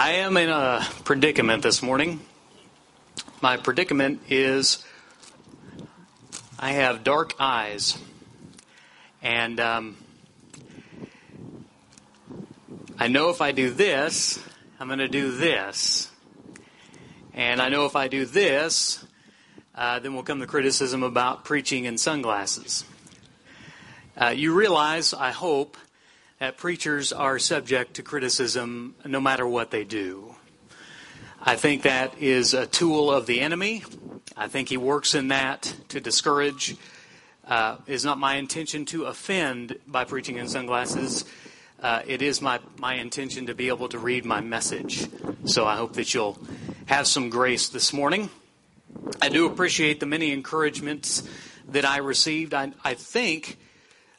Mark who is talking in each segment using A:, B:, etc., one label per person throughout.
A: I am in a predicament this morning. My predicament is I have dark eyes. And um, I know if I do this, I'm going to do this. And I know if I do this, uh, then will come the criticism about preaching in sunglasses. Uh, you realize, I hope, that preachers are subject to criticism no matter what they do. I think that is a tool of the enemy. I think he works in that to discourage. Uh, is not my intention to offend by preaching in sunglasses. Uh, it is my, my intention to be able to read my message. So I hope that you'll have some grace this morning. I do appreciate the many encouragements that I received. I, I think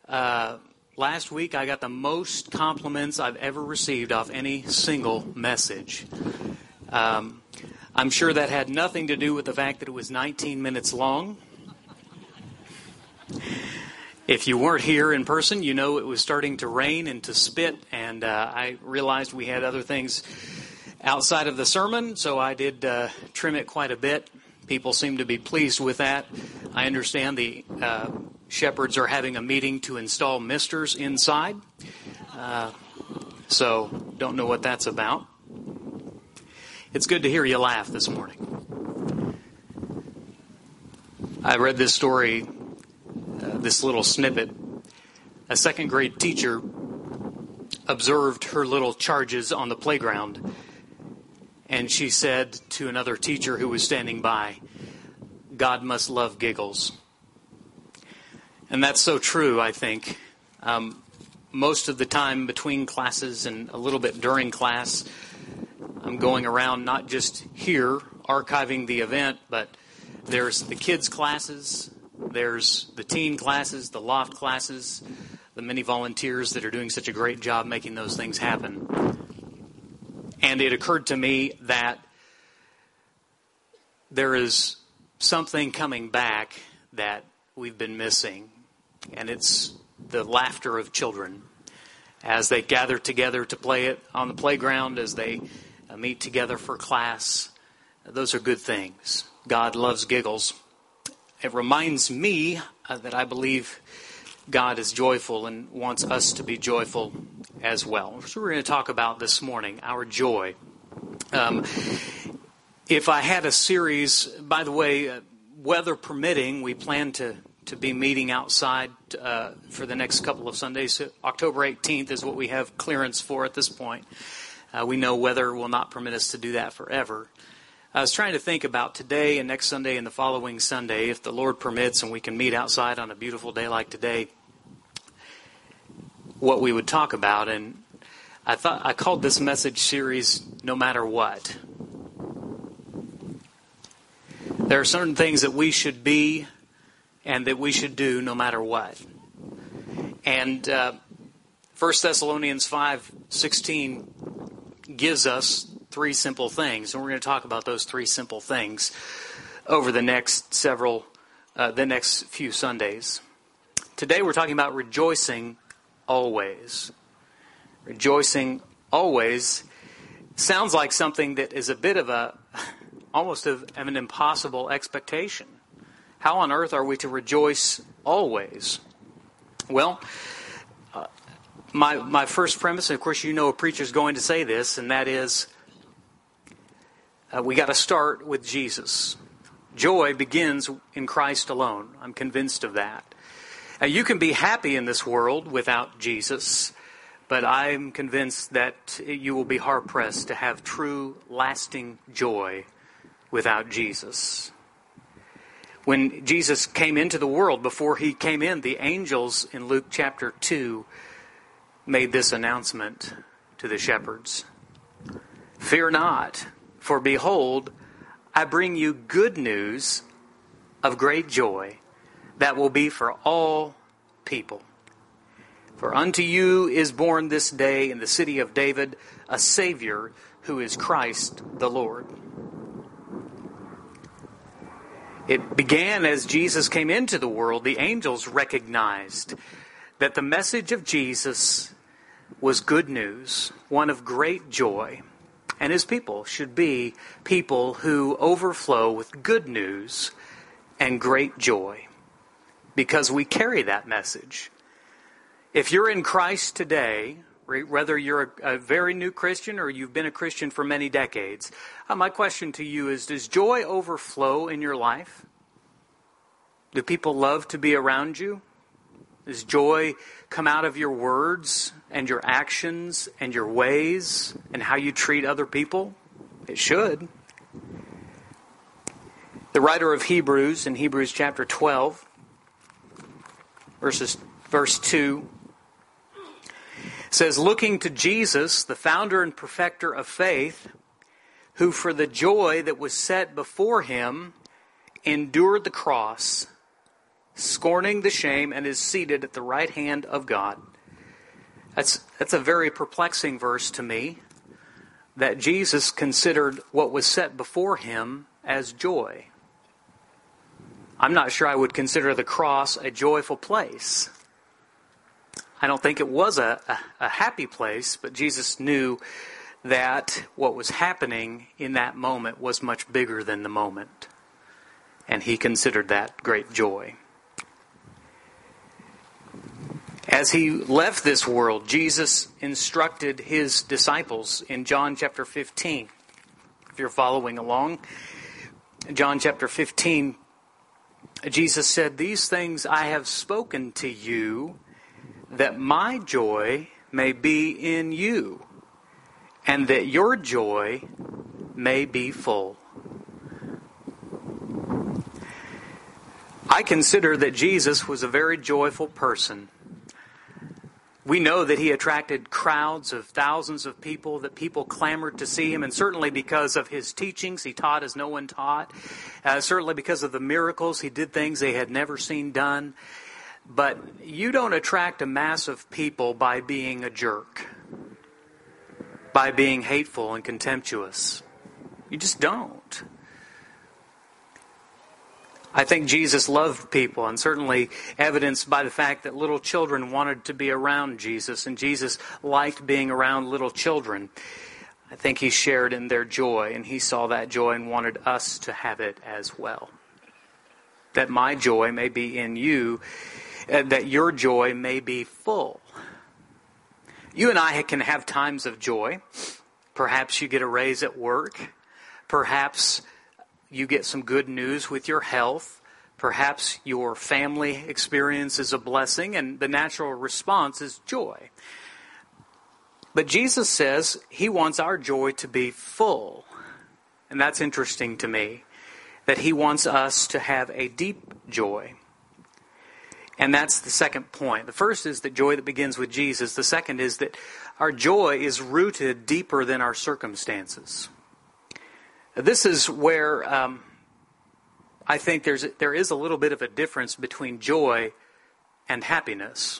A: uh, last week I got the most compliments I've ever received off any single message. Um, I'm sure that had nothing to do with the fact that it was 19 minutes long. If you weren't here in person, you know it was starting to rain and to spit, and uh, I realized we had other things outside of the sermon, so I did uh, trim it quite a bit. People seem to be pleased with that. I understand the uh, shepherds are having a meeting to install misters inside, uh, so don't know what that's about. It's good to hear you laugh this morning. I read this story uh, this little snippet. A second grade teacher observed her little charges on the playground, and she said to another teacher who was standing by, God must love giggles. And that's so true, I think. Um, most of the time between classes and a little bit during class, I'm going around not just here archiving the event, but there's the kids' classes, there's the teen classes, the loft classes, the many volunteers that are doing such a great job making those things happen. And it occurred to me that there is something coming back that we've been missing, and it's the laughter of children as they gather together to play it on the playground, as they uh, meet together for class. Those are good things. God loves giggles it reminds me uh, that I believe God is joyful and wants us to be joyful as well. So we're going to talk about this morning our joy. Um, if I had a series, by the way, uh, weather permitting, we plan to to be meeting outside uh, for the next couple of Sundays. October 18th is what we have clearance for at this point. Uh, we know weather will not permit us to do that forever. I was trying to think about today and next Sunday and the following Sunday, if the Lord permits and we can meet outside on a beautiful day like today, what we would talk about. And I thought I called this message series No Matter What. There are certain things that we should be and that we should do no matter what. And uh, 1 Thessalonians 5 16 gives us three simple things, and we're going to talk about those three simple things over the next several, uh, the next few Sundays. Today we're talking about rejoicing always. Rejoicing always sounds like something that is a bit of a, almost of, of an impossible expectation. How on earth are we to rejoice always? Well, uh, my my first premise, and of course you know a preacher's going to say this, and that is uh, we got to start with Jesus. Joy begins in Christ alone. I'm convinced of that. Now, you can be happy in this world without Jesus, but I'm convinced that you will be hard pressed to have true, lasting joy without Jesus. When Jesus came into the world, before he came in, the angels in Luke chapter 2 made this announcement to the shepherds Fear not. For behold, I bring you good news of great joy that will be for all people. For unto you is born this day in the city of David a Savior who is Christ the Lord. It began as Jesus came into the world. The angels recognized that the message of Jesus was good news, one of great joy. and his people should be people who overflow with good news and great joy because we carry that message. If you're in Christ today, whether you're a, a very new Christian or you've been a Christian for many decades, uh, my question to you is Does joy overflow in your life? Do people love to be around you? Does joy come out of your words and your actions and your ways and how you treat other people? It should. The writer of Hebrews in Hebrews chapter 12, verses, verse 2, says, Looking to Jesus, the founder and perfecter of faith, who for the joy that was set before him endured the cross, scorning the shame, and is seated at the right hand of God. That's, that's a very perplexing verse to me that Jesus considered what was set before him as joy. I'm not sure I would consider the cross a joyful place. I don't think it was a, a, a, happy place, but Jesus knew that what was happening in that moment was much bigger than the moment. And he considered that great joy. As he left this world, Jesus instructed his disciples in John chapter 15. If you're following along, John chapter 15, Jesus said, These things I have spoken to you that my joy may be in you, and that your joy may be full. I consider that Jesus was a very joyful person. We know that he attracted crowds of thousands of people, that people clamored to see him, and certainly because of his teachings, he taught as no one taught. Uh, certainly because of the miracles, he did things they had never seen done. But you don't attract a mass of people by being a jerk, by being hateful and contemptuous. You just don't. I think Jesus loved people, and certainly evidenced by the fact that little children wanted to be around Jesus, and Jesus liked being around little children. I think he shared in their joy, and he saw that joy and wanted us to have it as well. That my joy may be in you Uh, that your joy may be full. You and I can have times of joy. Perhaps you get a raise at work. Perhaps you get some good news with your health. Perhaps your family experiences a blessing, and the natural response is joy. But Jesus says he wants our joy to be full. And that's interesting to me, that he wants us to have a deep joy. And that's the second point. The first is that joy that begins with Jesus. The second is that our joy is rooted deeper than our circumstances. This is where um, I think there's there is a little bit of a difference between joy and happiness.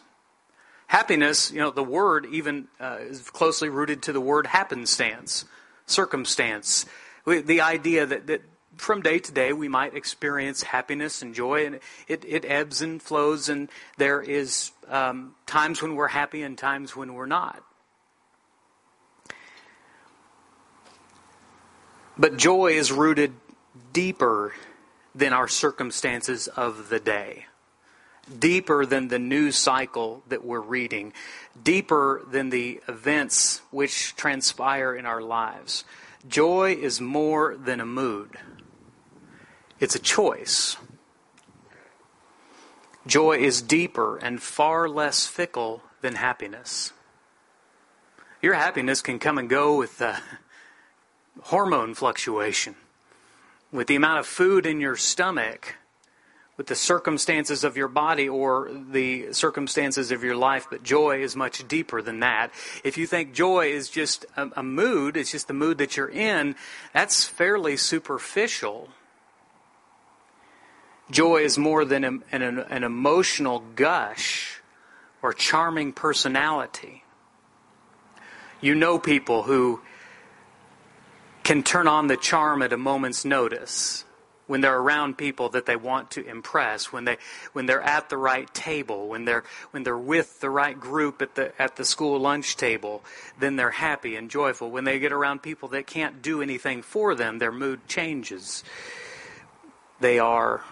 A: Happiness, you know, the word even uh, is closely rooted to the word happenstance, circumstance. The idea that, that from day to day, we might experience happiness and joy, and it, it ebbs and flows, and there is um, times when we're happy and times when we're not. But joy is rooted deeper than our circumstances of the day, deeper than the news cycle that we're reading, deeper than the events which transpire in our lives. Joy is more than a mood. It's a choice. Joy is deeper and far less fickle than happiness. Your happiness can come and go with the hormone fluctuation, with the amount of food in your stomach, with the circumstances of your body or the circumstances of your life, but joy is much deeper than that. If you think joy is just a, a mood, it's just the mood that you're in, that's fairly superficial. Joy is more than an, an, an emotional gush or charming personality. You know people who can turn on the charm at a moment's notice. when they're around people that they want to impress, when they when they're at the right table, when they're when they're with the right group at the at the school lunch table, then they're happy and joyful. When they get around people that can't do anything for them, their mood changes. They are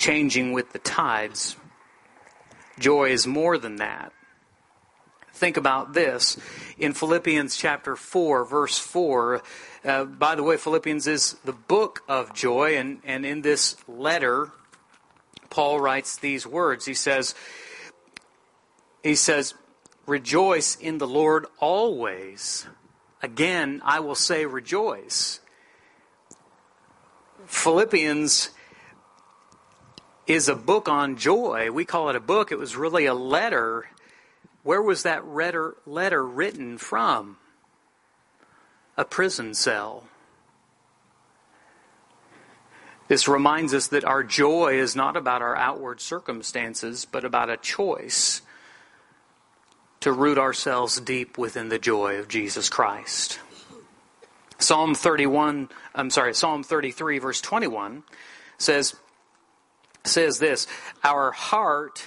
A: changing with the tides. Joy is more than that. Think about this. In Philippians chapter 4, verse 4, uh, by the way, Philippians is the book of joy, and, and in this letter, Paul writes these words. He says, he says, Rejoice in the Lord always. Again, I will say rejoice. Philippians is a book on joy. We call it a book. It was really a letter. Where was that letter, letter written from? A prison cell. This reminds us that our joy is not about our outward circumstances, but about a choice to root ourselves deep within the joy of Jesus Christ. Psalm 31, I'm sorry, Psalm 33 verse 21 says, says this Our heart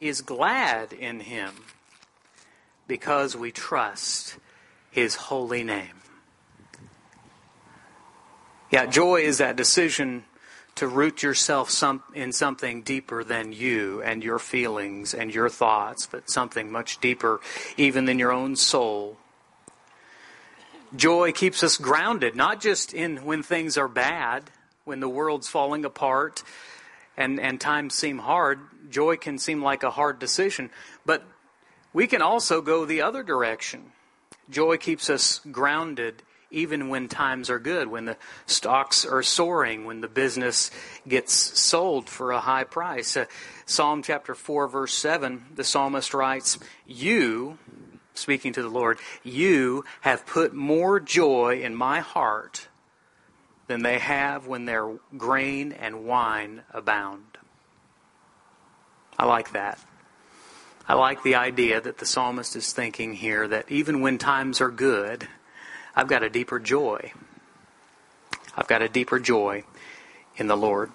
A: is glad in him because we trust his holy name. Yeah, joy is that decision to root yourself some, in something deeper than you and your feelings and your thoughts, but something much deeper even than your own soul. Joy keeps us grounded, not just in when things are bad, when the world's falling apart, and, and times seem hard, joy can seem like a hard decision. But we can also go the other direction. Joy keeps us grounded even when times are good, when the stocks are soaring, when the business gets sold for a high price. Uh, Psalm chapter 4, verse 7, the psalmist writes, You, speaking to the Lord, you have put more joy in my heart than they have when their grain and wine abound. I like that. I like the idea that the psalmist is thinking here that even when times are good, I've got a deeper joy. I've got a deeper joy in the Lord.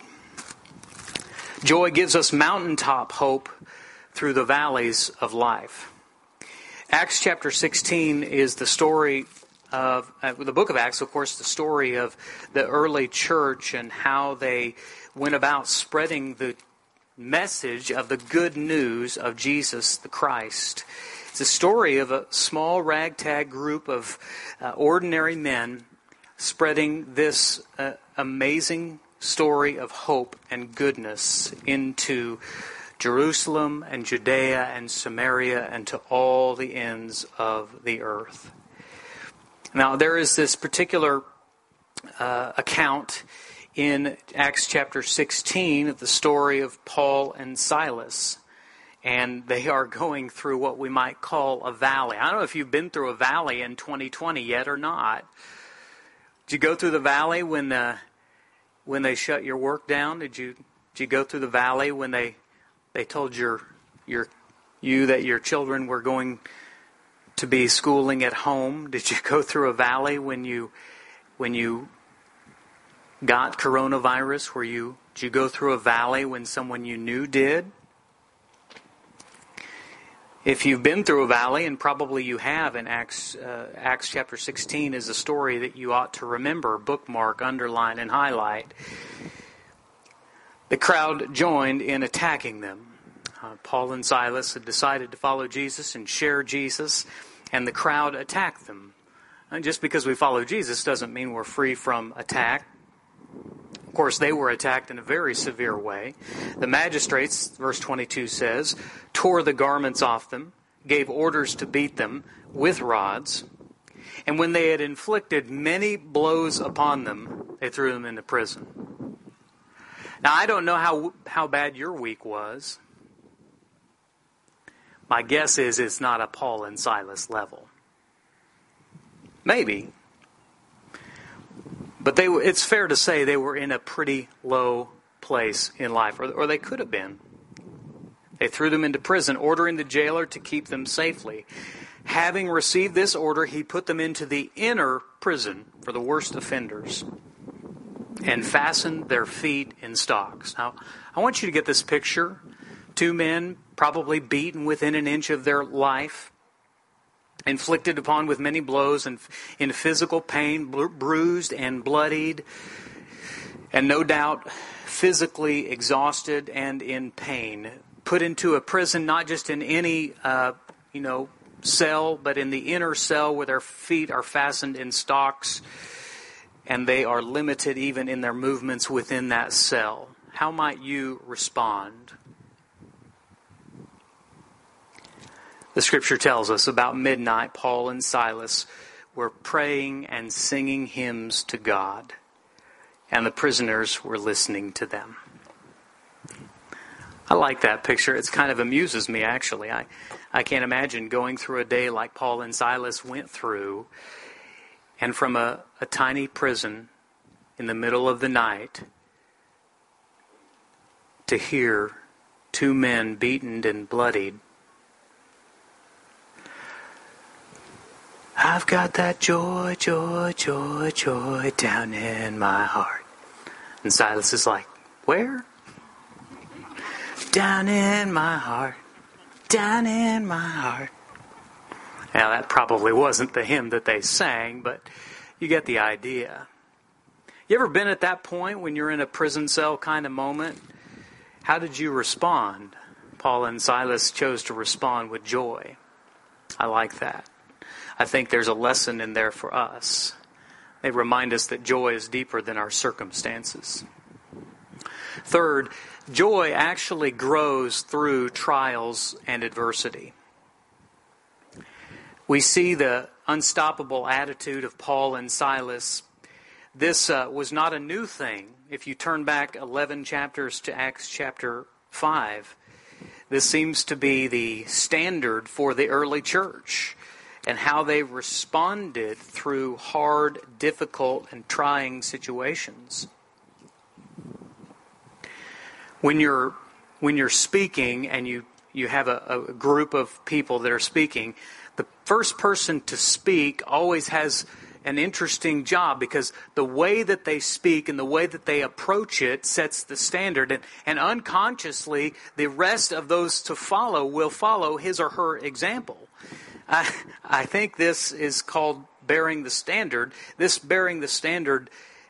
A: Joy gives us mountaintop hope through the valleys of life. Acts chapter 16 is the story of uh, the book of Acts, of course, the story of the early church and how they went about spreading the message of the good news of Jesus the Christ. It's a story of a small ragtag group of uh, ordinary men spreading this uh, amazing story of hope and goodness into Jerusalem and Judea and Samaria and to all the ends of the earth. Now, there is this particular uh, account in Acts chapter 16 of the story of Paul and Silas. And they are going through what we might call a valley. I don't know if you've been through a valley in 2020 yet or not. Did you go through the valley when the, uh, when they shut your work down? Did you did you go through the valley when they they told your your you that your children were going to be schooling at home? Did you go through a valley when you when you got coronavirus? Were you did you go through a valley when someone you knew did? If you've been through a valley, and probably you have in Acts, uh, Acts chapter 16 is a story that you ought to remember, bookmark, underline, and highlight. The crowd joined in attacking them. Uh, Paul and Silas had decided to follow Jesus and share Jesus, and the crowd attacked them. And just because we follow Jesus doesn't mean we're free from attack. Of course, they were attacked in a very severe way. The magistrates, verse 22 says, tore the garments off them, gave orders to beat them with rods. And when they had inflicted many blows upon them, they threw them into prison. Now, I don't know how, how bad your week was. My guess is it's not a Paul and Silas level. Maybe. But they, it's fair to say they were in a pretty low place in life, or, or they could have been. They threw them into prison, ordering the jailer to keep them safely. Having received this order, he put them into the inner prison for the worst offenders. and fastened their feet in stocks. Now, I want you to get this picture. Two men, probably beaten within an inch of their life, inflicted upon with many blows and in physical pain, bruised and bloodied, and no doubt physically exhausted and in pain, put into a prison, not just in any, uh, you know, cell, but in the inner cell where their feet are fastened in stocks and they are limited even in their movements within that cell. How might you respond? The scripture tells us about midnight, Paul and Silas were praying and singing hymns to God, and the prisoners were listening to them. I like that picture. It kind of amuses me, actually. I, I can't imagine going through a day like Paul and Silas went through, and from a, a tiny prison in the middle of the night to hear two men beaten and bloodied. I've got that joy, joy, joy, joy down in my heart. And Silas is like, Where? Down in my heart, down in my heart. Now, that probably wasn't the hymn that they sang, but you get the idea. You ever been at that point when you're in a prison cell kind of moment? How did you respond? Paul and Silas chose to respond with joy. I like that. I think there's a lesson in there for us. They remind us that joy is deeper than our circumstances. Third, Joy actually grows through trials and adversity. We see the unstoppable attitude of Paul and Silas. This uh, was not a new thing. If you turn back 11 chapters to Acts chapter 5, this seems to be the standard for the early church and how they responded through hard, difficult, and trying situations when you're when you're speaking and you you have a, a group of people that are speaking, the first person to speak always has an interesting job because the way that they speak and the way that they approach it sets the standard. And, and unconsciously, the rest of those to follow will follow his or her example. I, I think this is called bearing the standard. This bearing the standard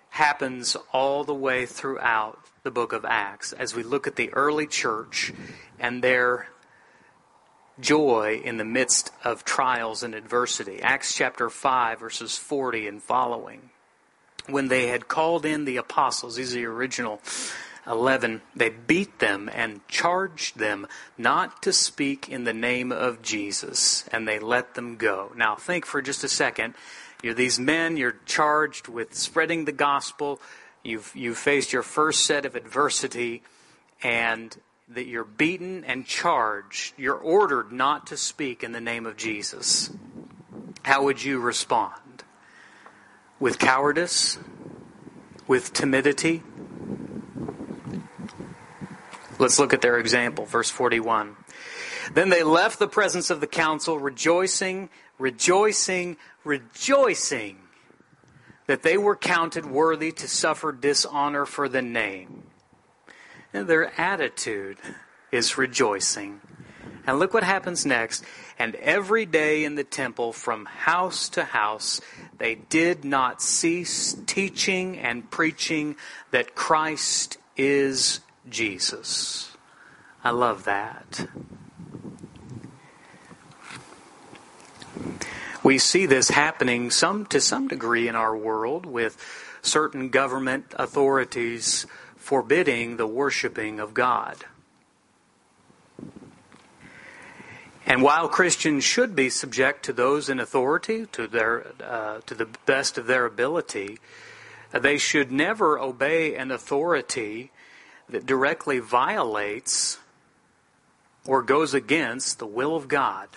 A: happens all the way throughout the book of Acts as we look at the early church and their joy in the midst of trials and adversity. Acts chapter 5, verses 40 and following. When they had called in the apostles, these are the original 11, they beat them and charged them not to speak in the name of Jesus, and they let them go. Now, think for just a second. You're these men, you're charged with spreading the gospel, You've, you've faced your first set of adversity and that you're beaten and charged. You're ordered not to speak in the name of Jesus. How would you respond? With cowardice? With timidity? Let's look at their example, verse 41. Then they left the presence of the council, rejoicing, rejoicing, rejoicing that they were counted worthy to suffer dishonor for the name. And their attitude is rejoicing. And look what happens next. And every day in the temple, from house to house, they did not cease teaching and preaching that Christ is Jesus. I love that. We see this happening some to some degree in our world with certain government authorities forbidding the worshiping of God. And while Christians should be subject to those in authority to their uh, to the best of their ability, they should never obey an authority that directly violates or goes against the will of God.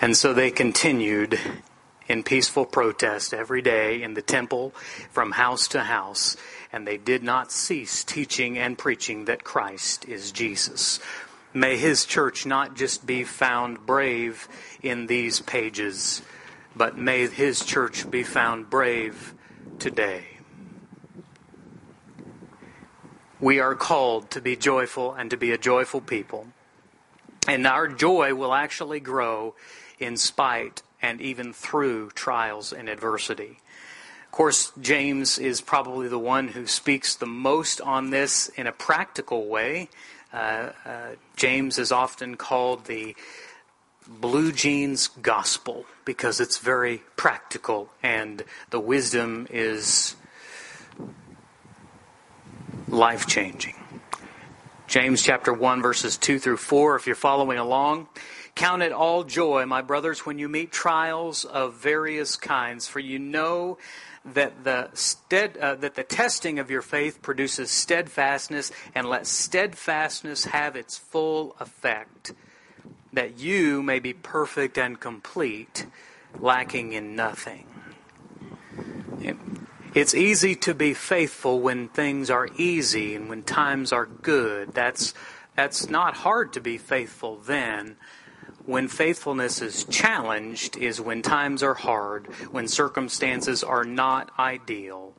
A: And so they continued in peaceful protest every day in the temple from house to house, and they did not cease teaching and preaching that Christ is Jesus. May his church not just be found brave in these pages, but may his church be found brave today. We are called to be joyful and to be a joyful people. And our joy will actually grow in spite and even through trials and adversity. Of course, James is probably the one who speaks the most on this in a practical way. Uh, uh, James is often called the blue jeans gospel because it's very practical and the wisdom is life changing. James chapter 1 verses 2 through 4 if you're following along count it all joy my brothers when you meet trials of various kinds for you know that the stead, uh, that the testing of your faith produces steadfastness and let steadfastness have its full effect that you may be perfect and complete, lacking in nothing. It's easy to be faithful when things are easy and when times are good. That's, that's not hard to be faithful then. When faithfulness is challenged is when times are hard, when circumstances are not ideal.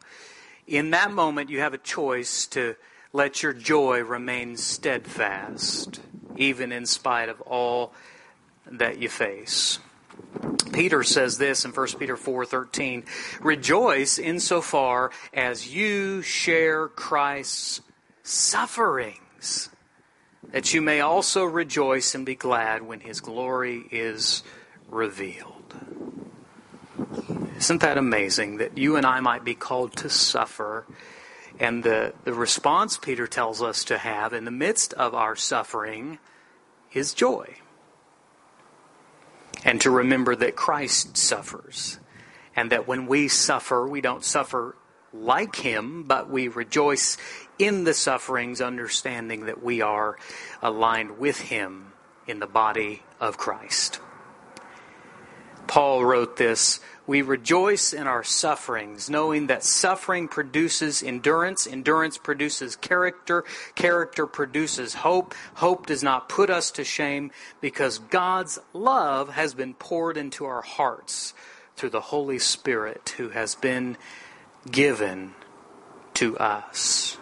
A: In that moment, you have a choice to let your joy remain steadfast even in spite of all that you face. Peter says this in 1 Peter 4:13, "Rejoice insofar as you share Christ's sufferings, that you may also rejoice and be glad when his glory is revealed." Isn't that amazing that you and I might be called to suffer? And the, the response Peter tells us to have in the midst of our suffering is joy. And to remember that Christ suffers. And that when we suffer, we don't suffer like him, but we rejoice in the sufferings, understanding that we are aligned with him in the body of Christ. Paul wrote this we rejoice in our sufferings, knowing that suffering produces endurance, endurance produces character, character produces hope. Hope does not put us to shame because God's love has been poured into our hearts through the Holy Spirit who has been given to us.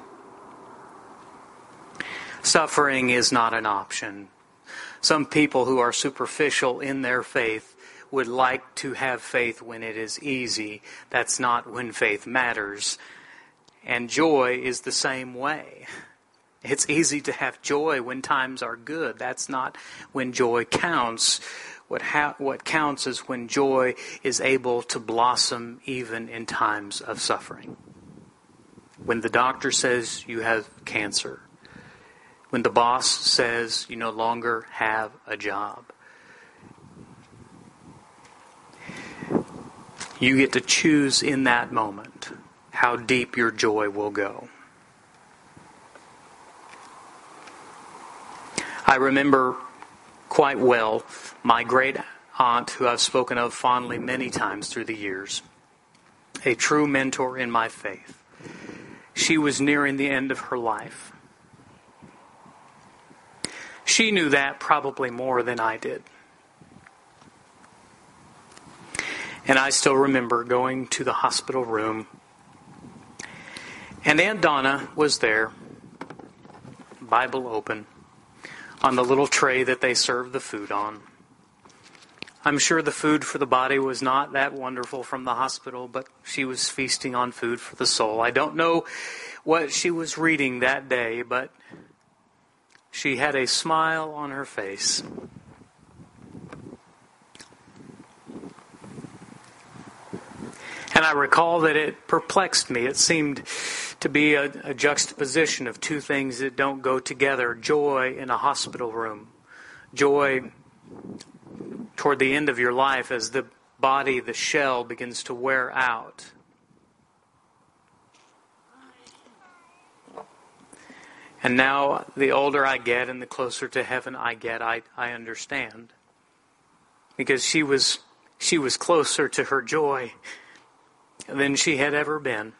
A: Suffering is not an option. Some people who are superficial in their faith would like to have faith when it is easy. That's not when faith matters. And joy is the same way. It's easy to have joy when times are good. That's not when joy counts. What, ha- what counts is when joy is able to blossom even in times of suffering. When the doctor says you have cancer. When the boss says you no longer have a job. You get to choose in that moment how deep your joy will go. I remember quite well my great aunt, who I've spoken of fondly many times through the years, a true mentor in my faith. She was nearing the end of her life. She knew that probably more than I did. And I still remember going to the hospital room, and Aunt Donna was there, Bible open, on the little tray that they served the food on. I'm sure the food for the body was not that wonderful from the hospital, but she was feasting on food for the soul. I don't know what she was reading that day, but she had a smile on her face. And I recall that it perplexed me. It seemed to be a, a, juxtaposition of two things that don't go together joy in a hospital room, joy toward the end of your life as the body, the shell, begins to wear out. And now, the older I get and the closer to heaven I get, I, I understand. Because she was, she was closer to her joy than she had ever been.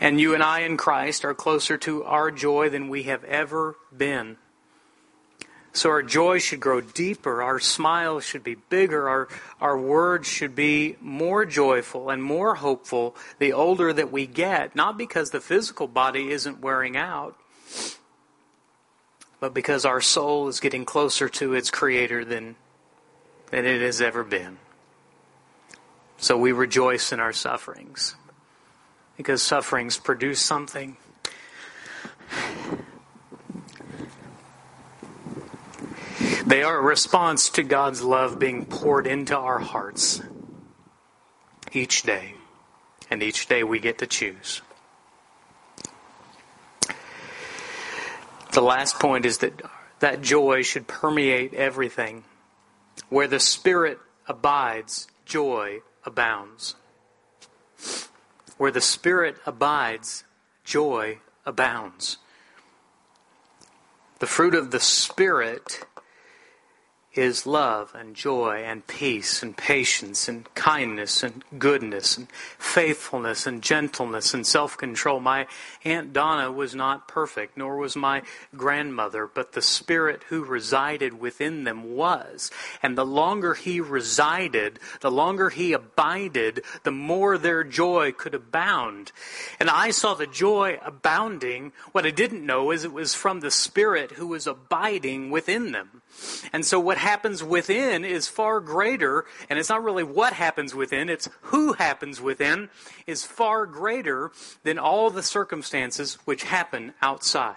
A: And you and I in Christ are closer to our joy than we have ever been. So our joy should grow deeper, our smile should be bigger, our, our words should be more joyful and more hopeful the older that we get, not because the physical body isn't wearing out, but because our soul is getting closer to its creator than, than it has ever been. So we rejoice in our sufferings because sufferings produce something. They are a response to God's love being poured into our hearts each day. And each day we get to choose. The last point is that that joy should permeate everything. Where the Spirit abides, joy abounds. Where the Spirit abides, joy abounds. The fruit of the Spirit is love and joy and peace and patience and kindness and goodness and faithfulness and gentleness and self control. My Aunt Donna was not perfect, nor was my grandmother, but the Spirit who resided within them was. And the longer He resided, the longer He abided, the more their joy could abound. And I saw the joy abounding. What I didn't know is it was from the Spirit who was abiding within them. And so what happens within is far greater, and it's not really what happens within, it's who happens within, is far greater than all the circumstances which happen outside.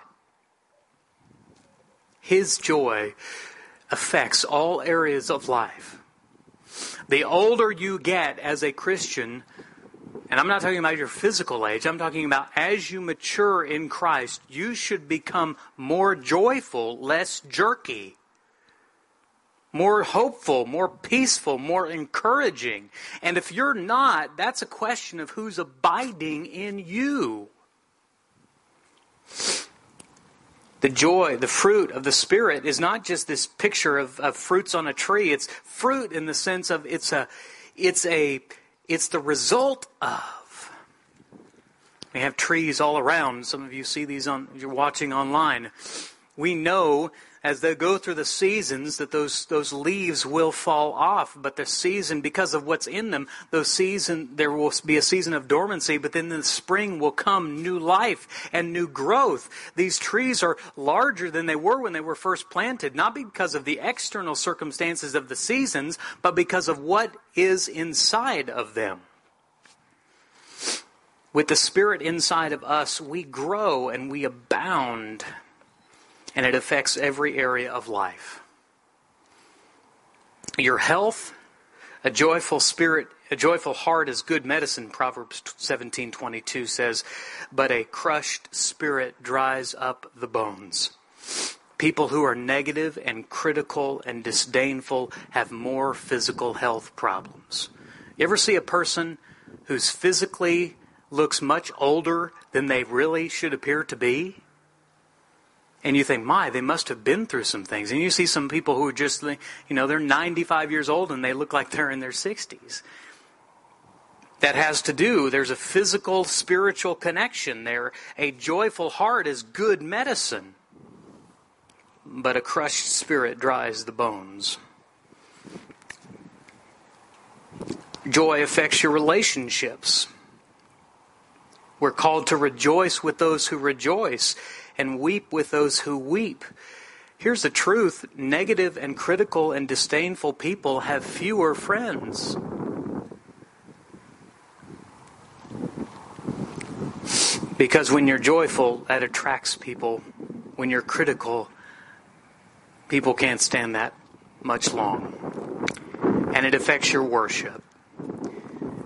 A: His joy affects all areas of life. The older you get as a Christian, and I'm not talking about your physical age, I'm talking about as you mature in Christ, you should become more joyful, less jerky more hopeful, more peaceful, more encouraging. And if you're not, that's a question of who's abiding in you. The joy, the fruit of the Spirit is not just this picture of, of fruits on a tree. It's fruit in the sense of it's a, it's a, it's the result of. We have trees all around. Some of you see these on, you're watching online. We know as they go through the seasons that those those leaves will fall off. But the season because of what's in them those season there will be a season of dormancy but then in the spring will come new life and new growth. These trees are larger than they were when they were first planted not because of the external circumstances of the seasons but because of what is inside of them. With the spirit inside of us we grow and we abound and it affects every area of life. Your health, a joyful spirit, a joyful heart is good medicine, Proverbs 17:22 says, but a crushed spirit dries up the bones. People who are negative and critical and disdainful have more physical health problems. You ever see a person who's physically looks much older than they really should appear to be? And you think, my, they must have been through some things. And you see some people who are just, you know, they're 95 years old and they look like they're in their 60s. That has to do, there's a physical, spiritual connection there. A joyful heart is good medicine, but a crushed spirit dries the bones. Joy affects your relationships. We're called to rejoice with those who rejoice and weep with those who weep. Here's the truth negative and critical and disdainful people have fewer friends. Because when you're joyful, that attracts people. When you're critical, people can't stand that much long. And it affects your worship.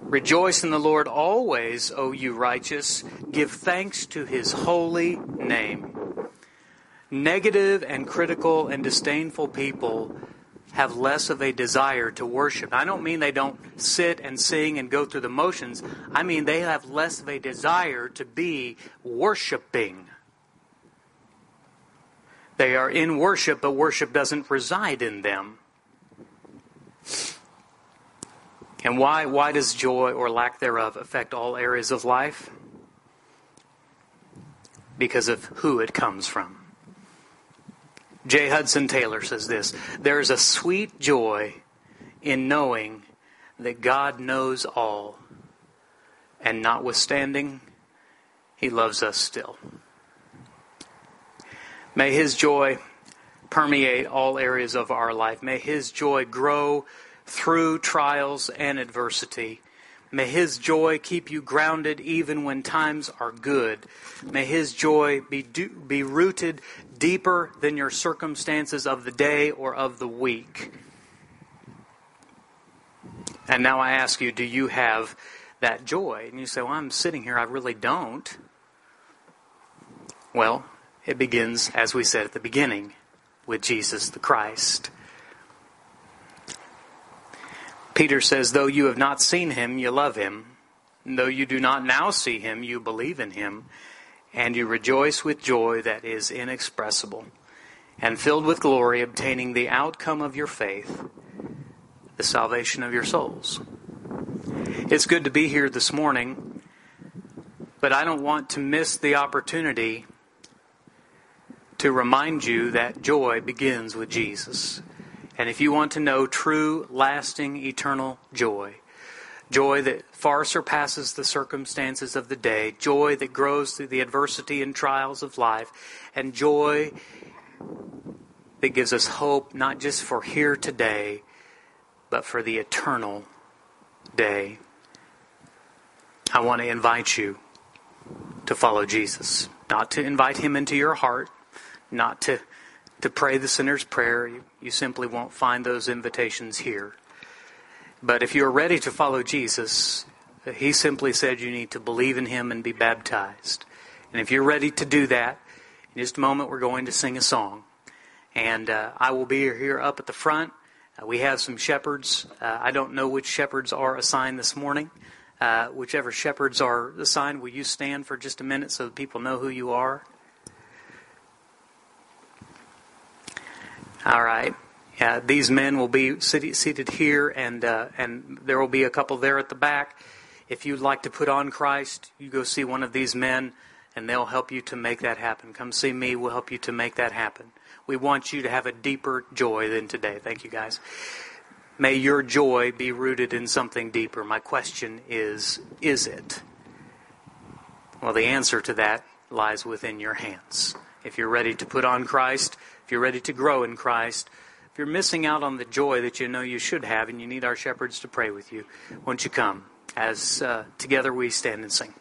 A: Rejoice in the Lord always, O you righteous. Give thanks to his holy name. Negative and critical and disdainful people have less of a desire to worship. I don't mean they don't sit and sing and go through the motions. I mean they have less of a desire to be worshiping. They are in worship, but worship doesn't reside in them. And why, why does joy or lack thereof affect all areas of life? Because of who it comes from. J. Hudson Taylor says this There is a sweet joy in knowing that God knows all, and notwithstanding, He loves us still. May His joy permeate all areas of our life. May His joy grow through trials and adversity. May His joy keep you grounded even when times are good. May His joy be, do, be rooted deeper than your circumstances of the day or of the week. And now I ask you, do you have that joy? And you say, well, I'm sitting here, I really don't. Well, it begins, as we said at the beginning, with Jesus the Christ. Peter says, Though you have not seen him, you love him. And though you do not now see him, you believe in him, and you rejoice with joy that is inexpressible, and filled with glory, obtaining the outcome of your faith, the salvation of your souls. It's good to be here this morning, but I don't want to miss the opportunity to remind you that joy begins with Jesus. And if you want to know true, lasting, eternal joy, joy that far surpasses the circumstances of the day, joy that grows through the adversity and trials of life, and joy that gives us hope not just for here today, but for the eternal day. I want to invite you to follow Jesus, not to invite him into your heart, not to to pray the sinner's prayer. You, you simply won't find those invitations here. But if you're ready to follow Jesus, he simply said you need to believe in him and be baptized. And if you're ready to do that, in just a moment we're going to sing a song. And uh, I will be here up at the front. Uh, we have some shepherds. Uh, I don't know which shepherds are assigned this morning. Uh, whichever shepherds are assigned, will you stand for just a minute so that people know who you are? All right. These men will be seated here, and uh, and there will be a couple there at the back. If you'd like to put on Christ, you go see one of these men, and they'll help you to make that happen. Come see me; we'll help you to make that happen. We want you to have a deeper joy than today. Thank you, guys. May your joy be rooted in something deeper. My question is: Is it? Well, the answer to that lies within your hands. If you're ready to put on Christ if you're ready to grow in Christ, if you're missing out on the joy that you know you should have and you need our shepherds to pray with you, won't you come as uh, together we stand and sing?